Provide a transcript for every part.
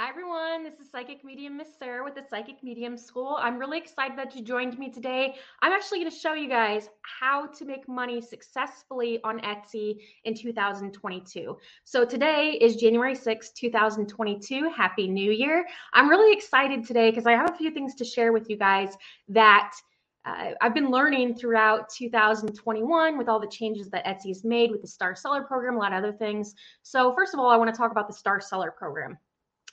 Hi, everyone. This is Psychic Medium Miss Sarah with the Psychic Medium School. I'm really excited that you joined me today. I'm actually going to show you guys how to make money successfully on Etsy in 2022. So today is January 6, 2022. Happy New Year. I'm really excited today because I have a few things to share with you guys that uh, I've been learning throughout 2021 with all the changes that Etsy has made with the Star Seller program, a lot of other things. So, first of all, I want to talk about the Star Seller program.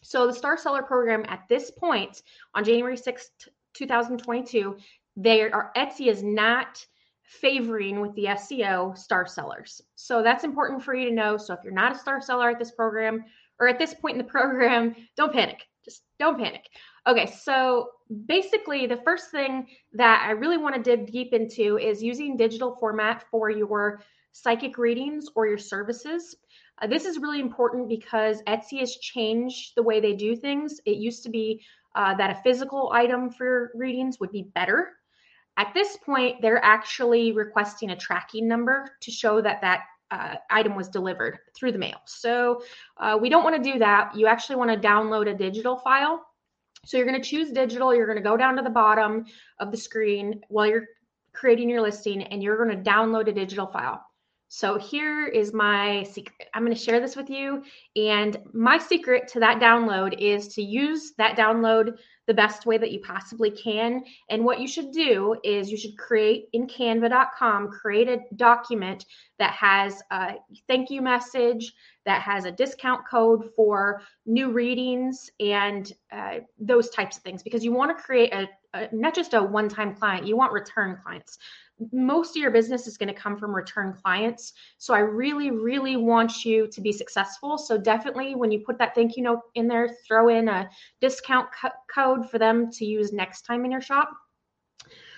So the Star Seller program at this point on January 6th, 2022, they are Etsy is not favoring with the SEO star sellers. So that's important for you to know. So if you're not a star seller at this program or at this point in the program, don't panic. Just don't panic. Okay, so basically, the first thing that I really want to dig deep into is using digital format for your psychic readings or your services. Uh, this is really important because Etsy has changed the way they do things. It used to be uh, that a physical item for readings would be better. At this point, they're actually requesting a tracking number to show that that uh, item was delivered through the mail. So uh, we don't want to do that. You actually want to download a digital file. So you're going to choose digital. You're going to go down to the bottom of the screen while you're creating your listing and you're going to download a digital file. So here is my secret. I'm going to share this with you. And my secret to that download is to use that download the best way that you possibly can. And what you should do is you should create in canva.com, create a document that has a thank you message, that has a discount code for new readings, and uh, those types of things, because you want to create a, a not just a one time client, you want return clients most of your business is going to come from return clients. So I really, really want you to be successful. So definitely when you put that thank you note in there, throw in a discount co- code for them to use next time in your shop.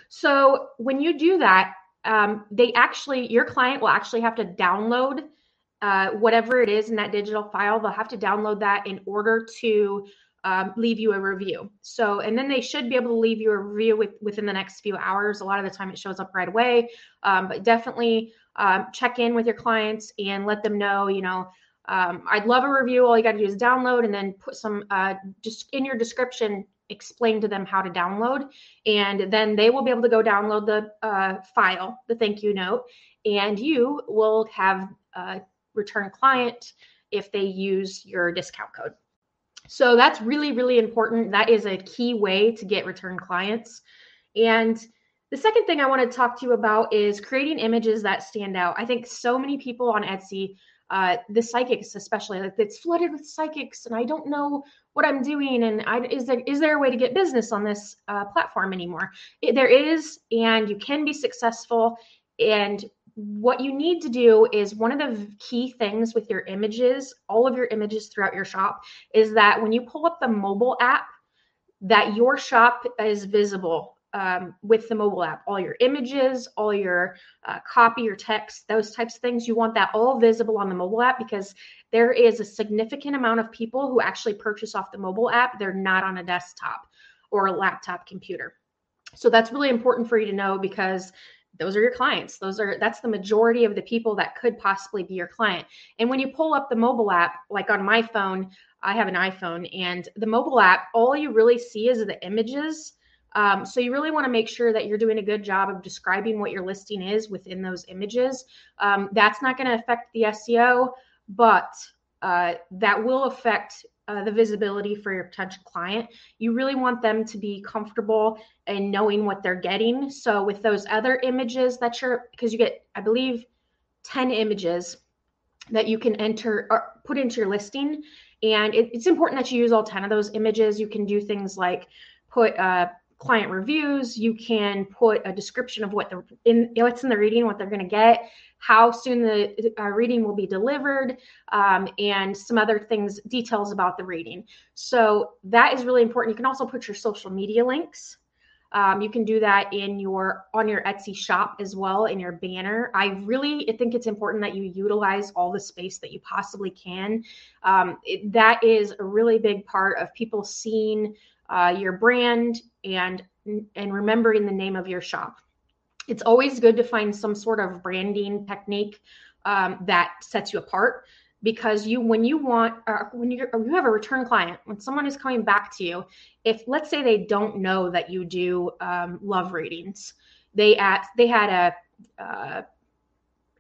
So when you do that, um, they actually, your client will actually have to download uh, whatever it is in that digital file. They'll have to download that in order to um, leave you a review. So, and then they should be able to leave you a review with, within the next few hours. A lot of the time it shows up right away, um, but definitely um, check in with your clients and let them know, you know, um, I'd love a review. All you got to do is download and then put some, uh, just in your description, explain to them how to download. And then they will be able to go download the uh, file, the thank you note, and you will have a return client if they use your discount code. So that's really, really important. That is a key way to get return clients. And the second thing I want to talk to you about is creating images that stand out. I think so many people on Etsy, uh, the psychics especially, like it's flooded with psychics, and I don't know what I'm doing. And I, is there is there a way to get business on this uh, platform anymore? It, there is, and you can be successful. And what you need to do is one of the key things with your images, all of your images throughout your shop, is that when you pull up the mobile app, that your shop is visible um, with the mobile app. All your images, all your uh, copy, your text, those types of things, you want that all visible on the mobile app because there is a significant amount of people who actually purchase off the mobile app. They're not on a desktop or a laptop computer. So that's really important for you to know because those are your clients. Those are that's the majority of the people that could possibly be your client. And when you pull up the mobile app like on my phone i have an iphone and the mobile app all you really see is the images. Um, so you really want to make sure that you're doing a good job of describing what your listing is within those images. Um, that's not going to affect the seo but uh, that will affect uh, the visibility for your potential client. You really want them to be comfortable in knowing what they're getting. So with those other images that you're, because you get, I believe, 10 images that you can enter or put into your listing. And it, it's important that you use all 10 of those images. You can do things like put uh, client reviews. You can put a description of what the in what's in the reading, what they're going to get how soon the uh, reading will be delivered, um, and some other things, details about the reading. So that is really important. You can also put your social media links. Um, you can do that in your on your Etsy shop as well in your banner. I really think it's important that you utilize all the space that you possibly can. Um, it, that is a really big part of people seeing uh, your brand and and remembering the name of your shop it's always good to find some sort of branding technique um, that sets you apart. because you when you want or when you you have a return client when someone is coming back to you if let's say they don't know that you do um, love readings they at they had a uh,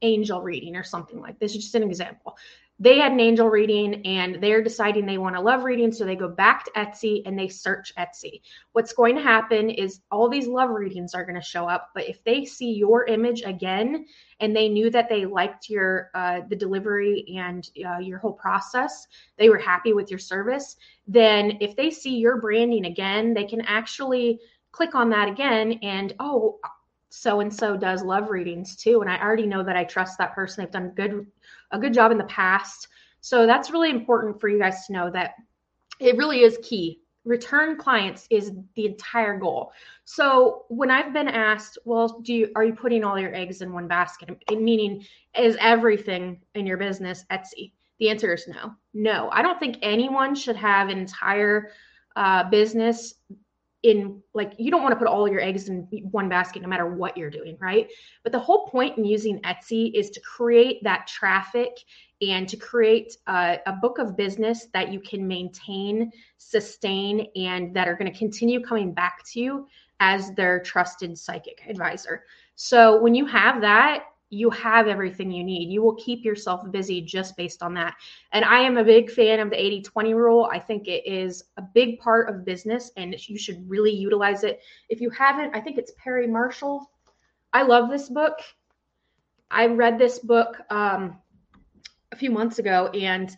angel reading or something like this is just an example they had an angel reading and they're deciding they want a love reading. So they go back to Etsy and they search Etsy. What's going to happen is all these love readings are going to show up. But if they see your image again and they knew that they liked your, uh, the delivery and uh, your whole process, they were happy with your service, then if they see your branding again, they can actually click on that again and, oh, so and so does love readings too and i already know that i trust that person they've done good a good job in the past. So that's really important for you guys to know that it really is key. Return clients is the entire goal. So when i've been asked well do you are you putting all your eggs in one basket? Meaning is everything in your business etsy? The answer is no. No. I don't think anyone should have an entire uh, business in like you don't want to put all your eggs in one basket no matter what you're doing right? But the whole point in using etsy is to create that traffic and to create a, a book of business that you can maintain sustain and that are going to continue coming back to you as their trusted psychic advisor. So when you have that you have everything you need. You will keep yourself busy just based on that. And I am a big fan of the 80 20 rule. I think it is a big part of business and you should really utilize it. If you haven't, I think it's Perry Marshall. I love this book. I read this book um, a few months ago. And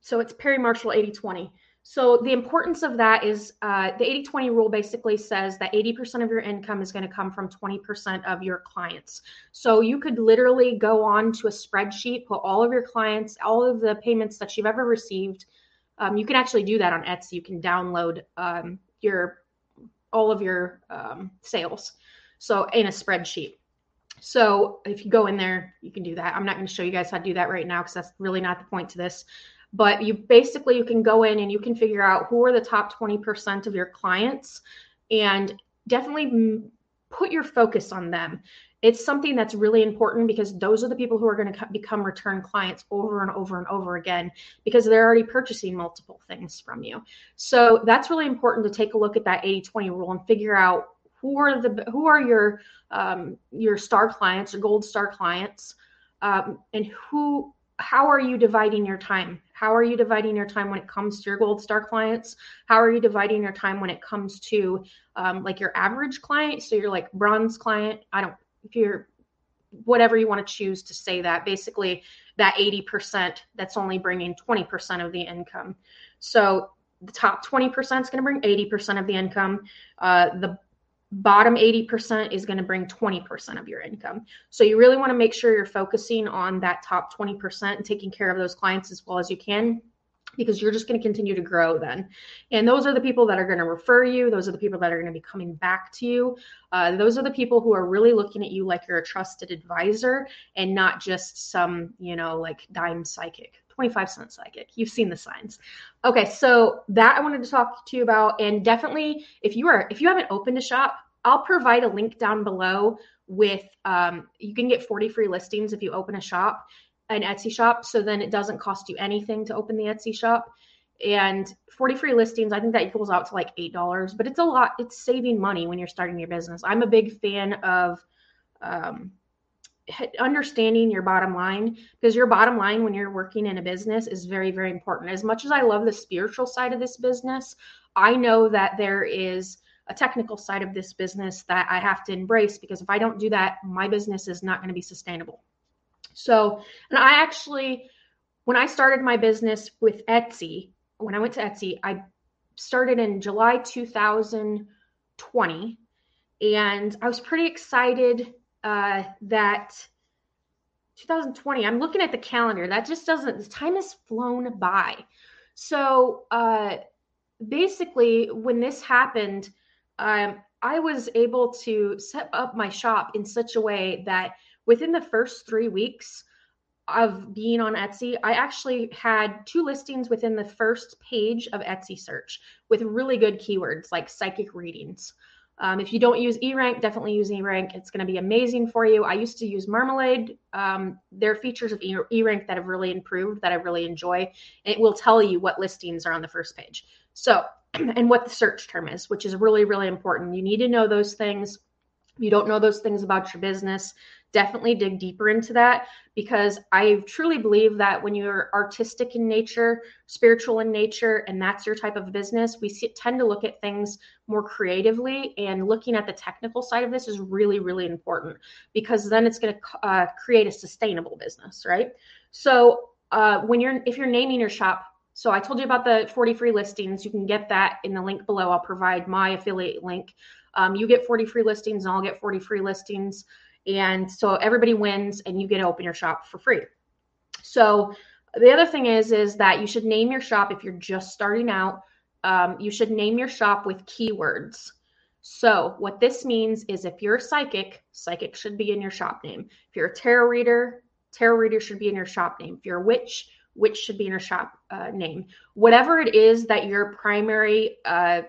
so it's Perry Marshall 80 20. So the importance of that is uh, the 80 20 rule basically says that 80% of your income is going to come from 20% of your clients. So you could literally go on to a spreadsheet, put all of your clients, all of the payments that you've ever received. Um, you can actually do that on Etsy. You can download um, your all of your um, sales. So in a spreadsheet. So if you go in there, you can do that. I'm not going to show you guys how to do that right now because that's really not the point to this but you basically you can go in and you can figure out who are the top 20% of your clients and definitely put your focus on them. It's something that's really important because those are the people who are going to become return clients over and over and over again because they're already purchasing multiple things from you. So that's really important to take a look at that 80-20 rule and figure out who are the who are your um, your star clients or gold star clients um, and who how are you dividing your time how are you dividing your time when it comes to your gold star clients? How are you dividing your time when it comes to um, like your average client? So you're like bronze client. I don't if you're whatever you want to choose to say that basically that 80% that's only bringing 20% of the income. So the top 20% is going to bring 80% of the income. Uh, the bottom 80% is going to bring 20% of your income. So you really want to make sure you're focusing on that top 20% and taking care of those clients as well as you can because you're just going to continue to grow then. And those are the people that are going to refer you. Those are the people that are going to be coming back to you. Uh, those are the people who are really looking at you like you're a trusted advisor and not just some, you know, like dime psychic. 25 cent psychic. You've seen the signs. Okay, so that I wanted to talk to you about. And definitely if you are if you haven't opened a shop, I'll provide a link down below with um, you can get 40 free listings if you open a shop, an Etsy shop. So then it doesn't cost you anything to open the Etsy shop. And 40 free listings, I think that equals out to like $8, but it's a lot. It's saving money when you're starting your business. I'm a big fan of um, understanding your bottom line because your bottom line when you're working in a business is very, very important. As much as I love the spiritual side of this business, I know that there is a technical side of this business that I have to embrace because if I don't do that, my business is not going to be sustainable. So, and I actually, when I started my business with Etsy, when I went to Etsy, I started in July 2020. And I was pretty excited uh, that 2020, I'm looking at the calendar, that just doesn't, the time has flown by. So, uh, basically, when this happened, um, I was able to set up my shop in such a way that within the first three weeks of being on Etsy, I actually had two listings within the first page of Etsy search with really good keywords like psychic readings. Um, if you don't use eRank, definitely use eRank. It's going to be amazing for you. I used to use Marmalead. Um, there are features of eRank that have really improved that I really enjoy. It will tell you what listings are on the first page. So, and what the search term is, which is really, really important. You need to know those things. You don't know those things about your business, definitely dig deeper into that because I truly believe that when you're artistic in nature, spiritual in nature, and that's your type of business, we see, tend to look at things more creatively. And looking at the technical side of this is really, really important because then it's going to uh, create a sustainable business, right? So uh, when you're if you're naming your shop. So I told you about the 40 free listings. You can get that in the link below. I'll provide my affiliate link. Um, you get 40 free listings, and I'll get 40 free listings. And so everybody wins and you get to open your shop for free. So the other thing is, is that you should name your shop if you're just starting out. Um, you should name your shop with keywords. So what this means is if you're a psychic, psychic should be in your shop name. If you're a tarot reader, tarot reader should be in your shop name. If you're a witch, witch should be in your shop uh, name. Whatever it is that your primary uh,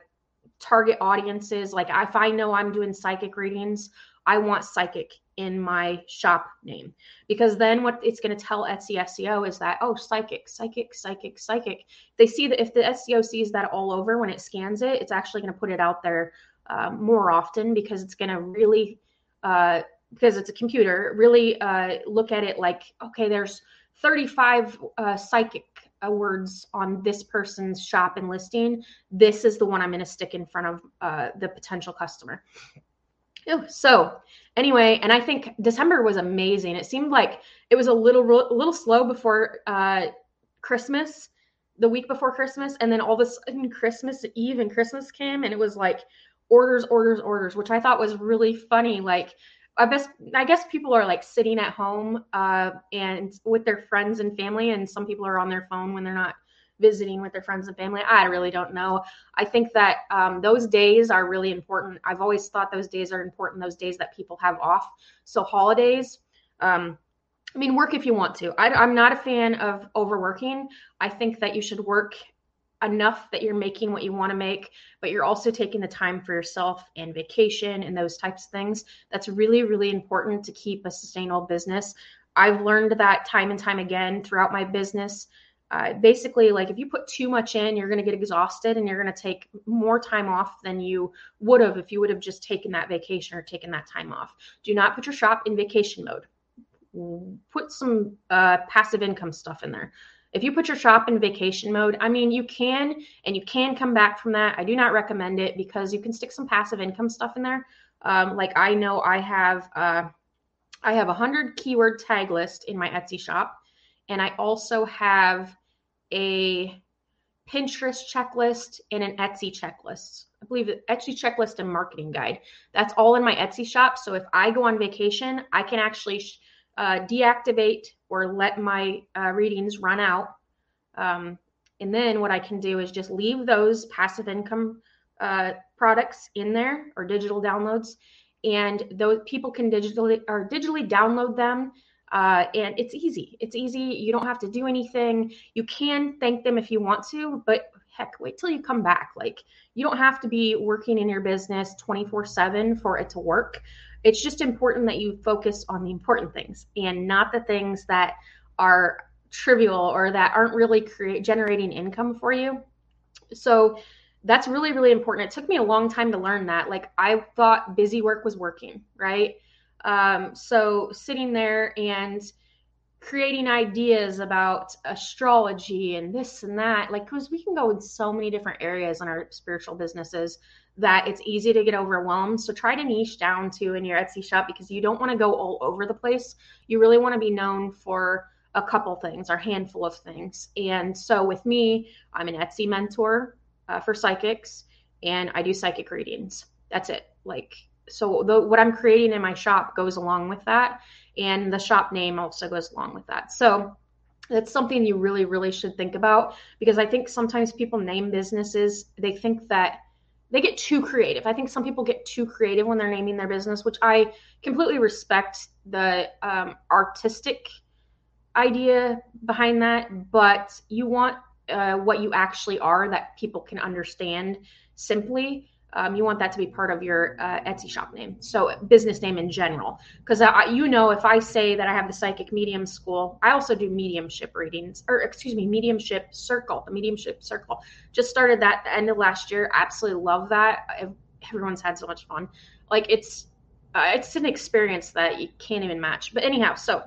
target audiences. like if I know I'm doing psychic readings, I want psychic in my shop name because then what it's going to tell Etsy SEO is that oh psychic psychic psychic psychic they see that if the SEO sees that all over when it scans it it's actually going to put it out there uh, more often because it's going to really uh, because it's a computer really uh, look at it like okay there's 35 uh, psychic words on this person's shop and listing this is the one I'm going to stick in front of uh, the potential customer so anyway, and I think December was amazing. It seemed like it was a little little slow before uh, Christmas, the week before Christmas, and then all of a sudden Christmas Eve and Christmas came, and it was like orders, orders, orders, which I thought was really funny. Like I guess I guess people are like sitting at home uh, and with their friends and family, and some people are on their phone when they're not visiting with their friends and family. I really don't know. I think that um, those days are really important. I've always thought those days are important, those days that people have off. So, holidays, um, I mean, work if you want to. I, I'm not a fan of overworking. I think that you should work enough that you're making what you want to make, but you're also taking the time for yourself and vacation and those types of things. That's really, really important to keep a sustainable business. I've learned that time and time again throughout my business uh, basically like if you put too much in you're going to get exhausted and you're going to take more time off than you would have if you would have just taken that vacation or taken that time off do not put your shop in vacation mode put some uh, passive income stuff in there if you put your shop in vacation mode i mean you can and you can come back from that i do not recommend it because you can stick some passive income stuff in there um, like i know i have uh, i have a 100 keyword tag list in my etsy shop and I also have a Pinterest checklist and an Etsy checklist. I believe the Etsy checklist and marketing guide. That's all in my Etsy shop. So if I go on vacation, I can actually uh, deactivate or let my uh, readings run out. Um, and then what I can do is just leave those passive income uh, products in there or digital downloads, and those people can digitally or digitally download them uh, and it's easy. It's easy. You don't have to do anything. You can thank them if you want to, but heck, wait till you come back. Like, you don't have to be working in your business 24 7 for it to work. It's just important that you focus on the important things and not the things that are trivial or that aren't really create generating income for you. So, that's really really important. It took me a long time to learn that. Like I thought busy work was working, right? Um, so sitting there and creating ideas about astrology and this and that, like, because we can go in so many different areas in our spiritual businesses that it's easy to get overwhelmed. So try to niche down to in your Etsy shop because you don't want to go all over the place. You really want to be known for a couple things or handful of things. And so with me, I'm an Etsy mentor uh, for psychics and I do psychic readings. That's it. Like so the, what I'm creating in my shop goes along with that, and the shop name also goes along with that. So that's something you really, really should think about because I think sometimes people name businesses, they think that they get too creative. I think some people get too creative when they're naming their business, which I completely respect the um, artistic idea behind that, but you want uh, what you actually are that people can understand simply um, you want that to be part of your uh, Etsy shop name. So business name in general, because you know, if I say that I have the psychic medium school, I also do mediumship readings, or excuse me, mediumship circle, the mediumship circle. Just started that the end of last year. Absolutely love that. Everyone's had so much fun. Like it's, uh, it's an experience that you can't even match. But anyhow, so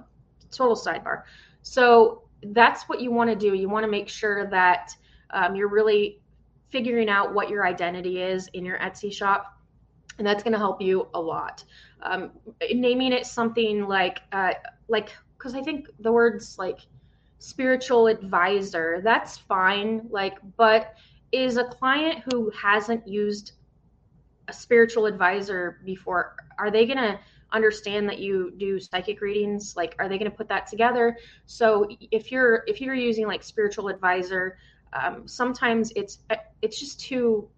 total sidebar. So that's what you want to do. You want to make sure that um, you're really figuring out what your identity is in your Etsy shop. And that's going to help you a lot. Um, naming it something like, uh, like, because I think the words like spiritual advisor, that's fine. Like, but is a client who hasn't used a spiritual advisor before, are they going to understand that you do psychic readings like are they going to put that together so if you're if you're using like spiritual advisor um, sometimes it's it's just too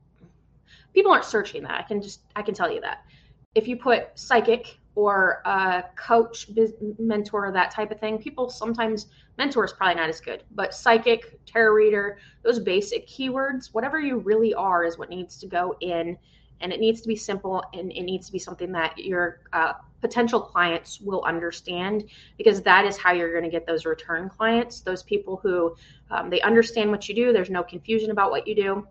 people aren't searching that. I can just i can tell you that. If you put psychic or a coach biz, mentor that type of thing people sometimes mentor is probably not as good but psychic tarot reader those basic keywords whatever you really are is what needs to go in and it needs to be simple and it needs to be something that your uh, potential clients will understand because that is how you're going to get those return clients. Those people who um, they understand what you do there's no confusion about what you do.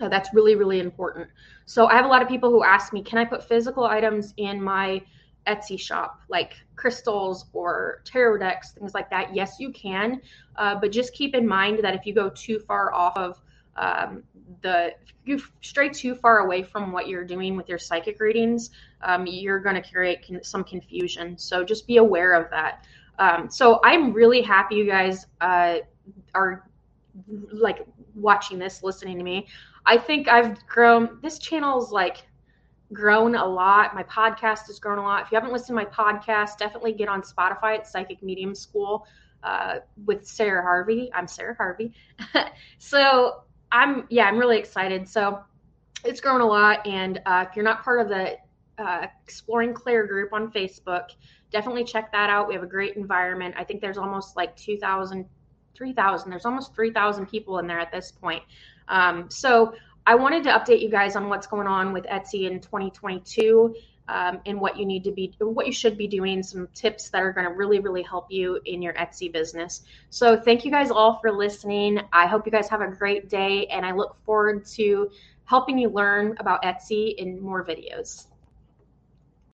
Uh, that's really really important. So i have a lot of people who ask me can i put physical items in my etsy shop like crystals or tarot decks things like that? Yes you can uh, but just keep in mind that if you go too far off of um, the you stray too far away from what you're doing with your psychic readings, um, you're going to create con- some confusion. So just be aware of that. Um, so I'm really happy you guys uh, are like watching this, listening to me. I think I've grown. This channel's like grown a lot. My podcast has grown a lot. If you haven't listened to my podcast, definitely get on Spotify at Psychic Medium School uh, with Sarah Harvey. I'm Sarah Harvey. so I'm yeah, I'm really excited. So it's grown a lot, and uh, if you're not part of the uh, Exploring Claire group on Facebook, definitely check that out. We have a great environment. I think there's almost like 2,000, 3,000. There's almost 3,000 people in there at this point. Um, so I wanted to update you guys on what's going on with Etsy in 2022 um, and what you need to be, what you should be doing, some tips that are going to really, really help you in your Etsy business. So, thank you guys all for listening. I hope you guys have a great day, and I look forward to helping you learn about Etsy in more videos.